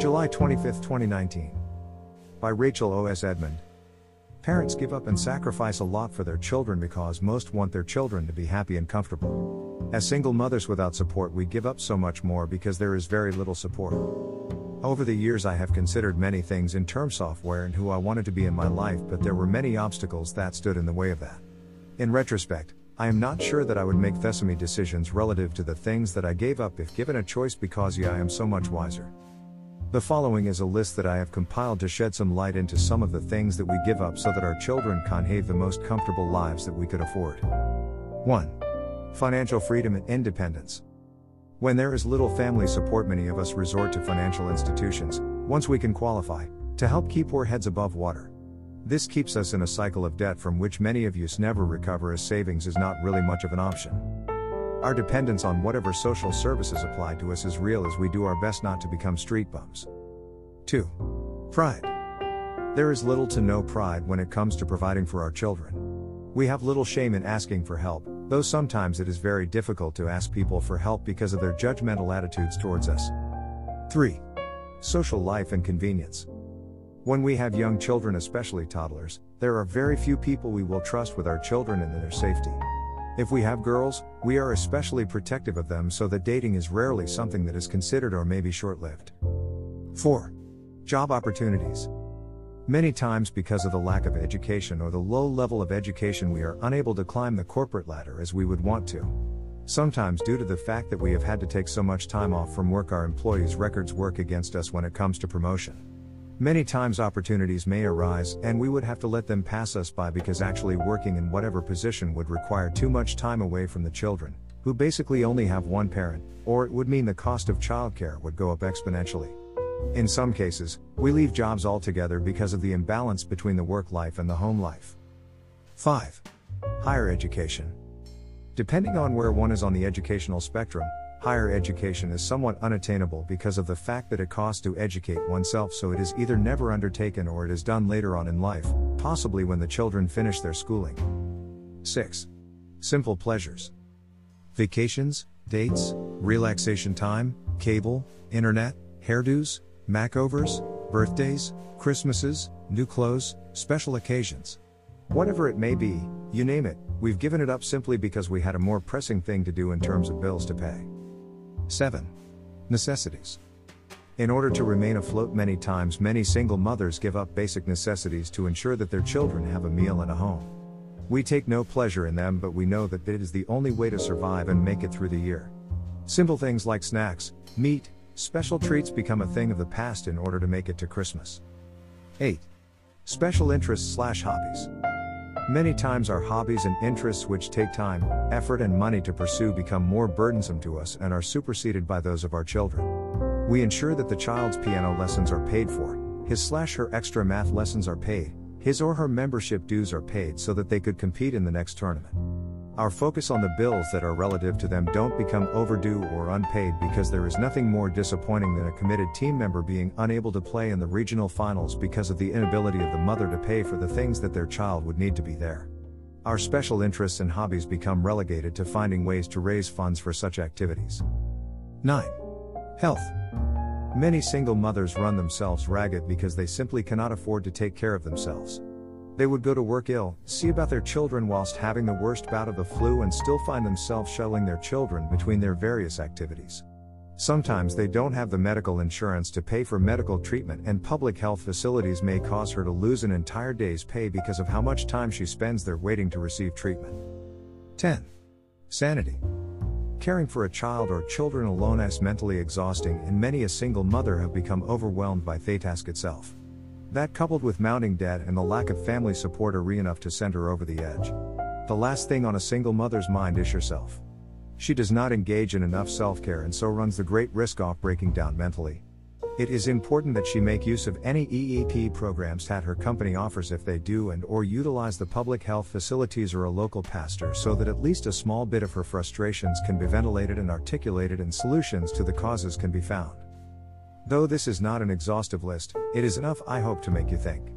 July 25, 2019. By Rachel O.S. Edmond. Parents give up and sacrifice a lot for their children because most want their children to be happy and comfortable. As single mothers without support, we give up so much more because there is very little support. Over the years, I have considered many things in term software and who I wanted to be in my life, but there were many obstacles that stood in the way of that. In retrospect, I am not sure that I would make Thesamy decisions relative to the things that I gave up if given a choice because yeah, I am so much wiser. The following is a list that I have compiled to shed some light into some of the things that we give up so that our children can have the most comfortable lives that we could afford. 1. Financial freedom and independence. When there is little family support, many of us resort to financial institutions, once we can qualify, to help keep our heads above water. This keeps us in a cycle of debt from which many of us never recover as savings is not really much of an option. Our dependence on whatever social services apply to us is real as we do our best not to become street bums. 2. Pride. There is little to no pride when it comes to providing for our children. We have little shame in asking for help, though sometimes it is very difficult to ask people for help because of their judgmental attitudes towards us. 3. Social life and convenience. When we have young children, especially toddlers, there are very few people we will trust with our children and their safety. If we have girls, we are especially protective of them so that dating is rarely something that is considered or maybe short lived. 4. Job opportunities. Many times, because of the lack of education or the low level of education, we are unable to climb the corporate ladder as we would want to. Sometimes, due to the fact that we have had to take so much time off from work, our employees' records work against us when it comes to promotion. Many times opportunities may arise, and we would have to let them pass us by because actually working in whatever position would require too much time away from the children, who basically only have one parent, or it would mean the cost of childcare would go up exponentially. In some cases, we leave jobs altogether because of the imbalance between the work life and the home life. 5. Higher education. Depending on where one is on the educational spectrum, higher education is somewhat unattainable because of the fact that it costs to educate oneself, so it is either never undertaken or it is done later on in life, possibly when the children finish their schooling. 6. Simple pleasures. Vacations, dates, relaxation time, cable, internet, hairdos, makeovers, birthdays, Christmases, new clothes, special occasions. Whatever it may be, you name it, we've given it up simply because we had a more pressing thing to do in terms of bills to pay. 7. Necessities. In order to remain afloat, many times many single mothers give up basic necessities to ensure that their children have a meal and a home. We take no pleasure in them, but we know that it is the only way to survive and make it through the year. Simple things like snacks, meat, special treats become a thing of the past in order to make it to Christmas. 8. Special interests slash hobbies. Many times our hobbies and interests which take time, effort and money to pursue become more burdensome to us and are superseded by those of our children. We ensure that the child's piano lessons are paid for, his slash her extra math lessons are paid, his or her membership dues are paid so that they could compete in the next tournament. Our focus on the bills that are relative to them don't become overdue or unpaid because there is nothing more disappointing than a committed team member being unable to play in the regional finals because of the inability of the mother to pay for the things that their child would need to be there. Our special interests and hobbies become relegated to finding ways to raise funds for such activities. 9. Health. Many single mothers run themselves ragged because they simply cannot afford to take care of themselves. They would go to work ill, see about their children whilst having the worst bout of the flu, and still find themselves shuttling their children between their various activities. Sometimes they don't have the medical insurance to pay for medical treatment, and public health facilities may cause her to lose an entire day's pay because of how much time she spends there waiting to receive treatment. 10. Sanity. Caring for a child or children alone is mentally exhausting, and many a single mother have become overwhelmed by the task itself. That coupled with mounting debt and the lack of family support are enough to send her over the edge. The last thing on a single mother's mind is herself. She does not engage in enough self care and so runs the great risk of breaking down mentally. It is important that she make use of any EAP programs that her company offers if they do and or utilize the public health facilities or a local pastor so that at least a small bit of her frustrations can be ventilated and articulated and solutions to the causes can be found. Though this is not an exhaustive list, it is enough, I hope, to make you think.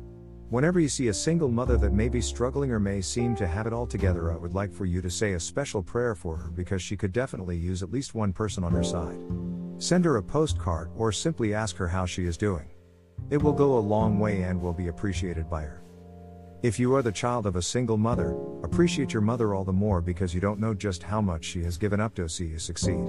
Whenever you see a single mother that may be struggling or may seem to have it all together, I would like for you to say a special prayer for her because she could definitely use at least one person on her side. Send her a postcard or simply ask her how she is doing. It will go a long way and will be appreciated by her. If you are the child of a single mother, appreciate your mother all the more because you don't know just how much she has given up to see you succeed.